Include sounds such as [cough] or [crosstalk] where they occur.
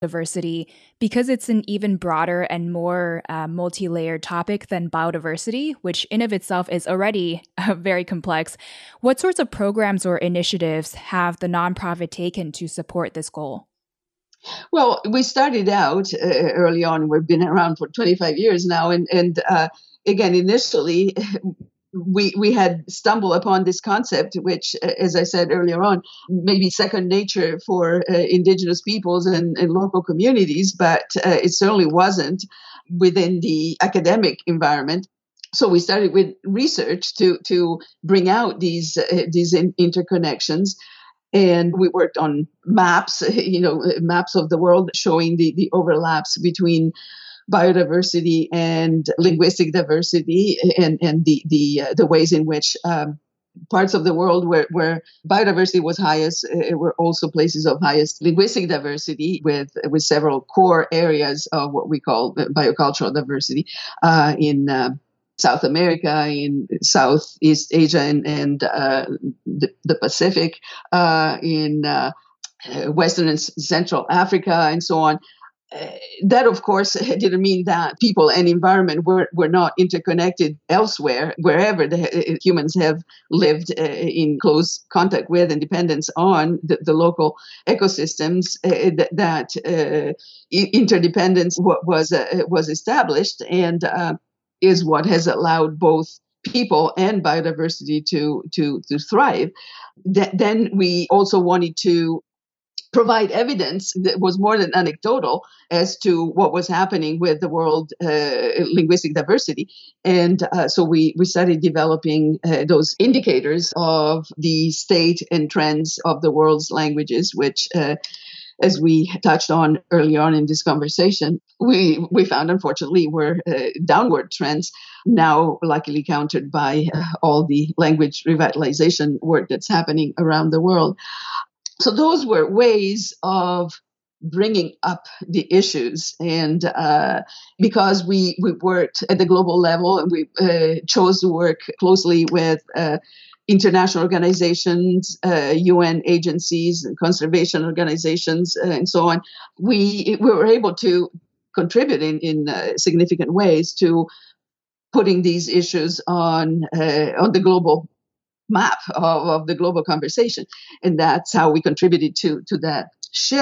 diversity because it's an even broader and more uh, multi-layered topic than biodiversity which in of itself is already uh, [laughs] very complex what sorts of programs or initiatives have the nonprofit taken to support this goal? Well we started out uh, early on we've been around for 25 years now and, and uh, again initially [laughs] we we had stumbled upon this concept, which, uh, as I said earlier on, maybe second nature for uh, indigenous peoples and, and, local communities, but uh, it certainly wasn't within the academic environment. So we started with research to to bring out these uh, these in- interconnections. And we worked on maps, [laughs] you know, maps of the world showing the, the overlaps between biodiversity and linguistic diversity and, and the, the, uh, the ways in which um, parts of the world where, where biodiversity was highest uh, were also places of highest linguistic diversity with, with several core areas of what we call biocultural diversity uh, in uh, South America, in Southeast Asia, and, and uh, the, the, Pacific, uh, in uh, Western and Central Africa, and so on that, of course, [laughs] didn't mean that people and environment were, were not interconnected elsewhere, wherever the humans have lived uh, in close contact with and dependence on the, the local ecosystems. Uh, that, uh, interdependence was uh, was established and uh, is what has allowed both people and biodiversity to to to thrive. Th- then we also wanted to provide evidence that was more than anecdotal as to what was happening with the world uh, linguistic diversity. And uh, so we, we started developing uh, those indicators of the state and trends of the world's languages, which uh, as we touched on early on in this conversation, we, we found unfortunately were uh, downward trends, now luckily countered by uh, all the language revitalization work that's happening around the world. So those were ways of bringing up the issues. And uh, because we, we worked at the global level and we uh, chose to work closely with uh, international organizations un uh, agencies and conservation organizations uh, and so on we, we were able to contribute in, in uh, significant ways to putting these issues on on the global map of, of the global conversation. And that's how we contributed to, to that shift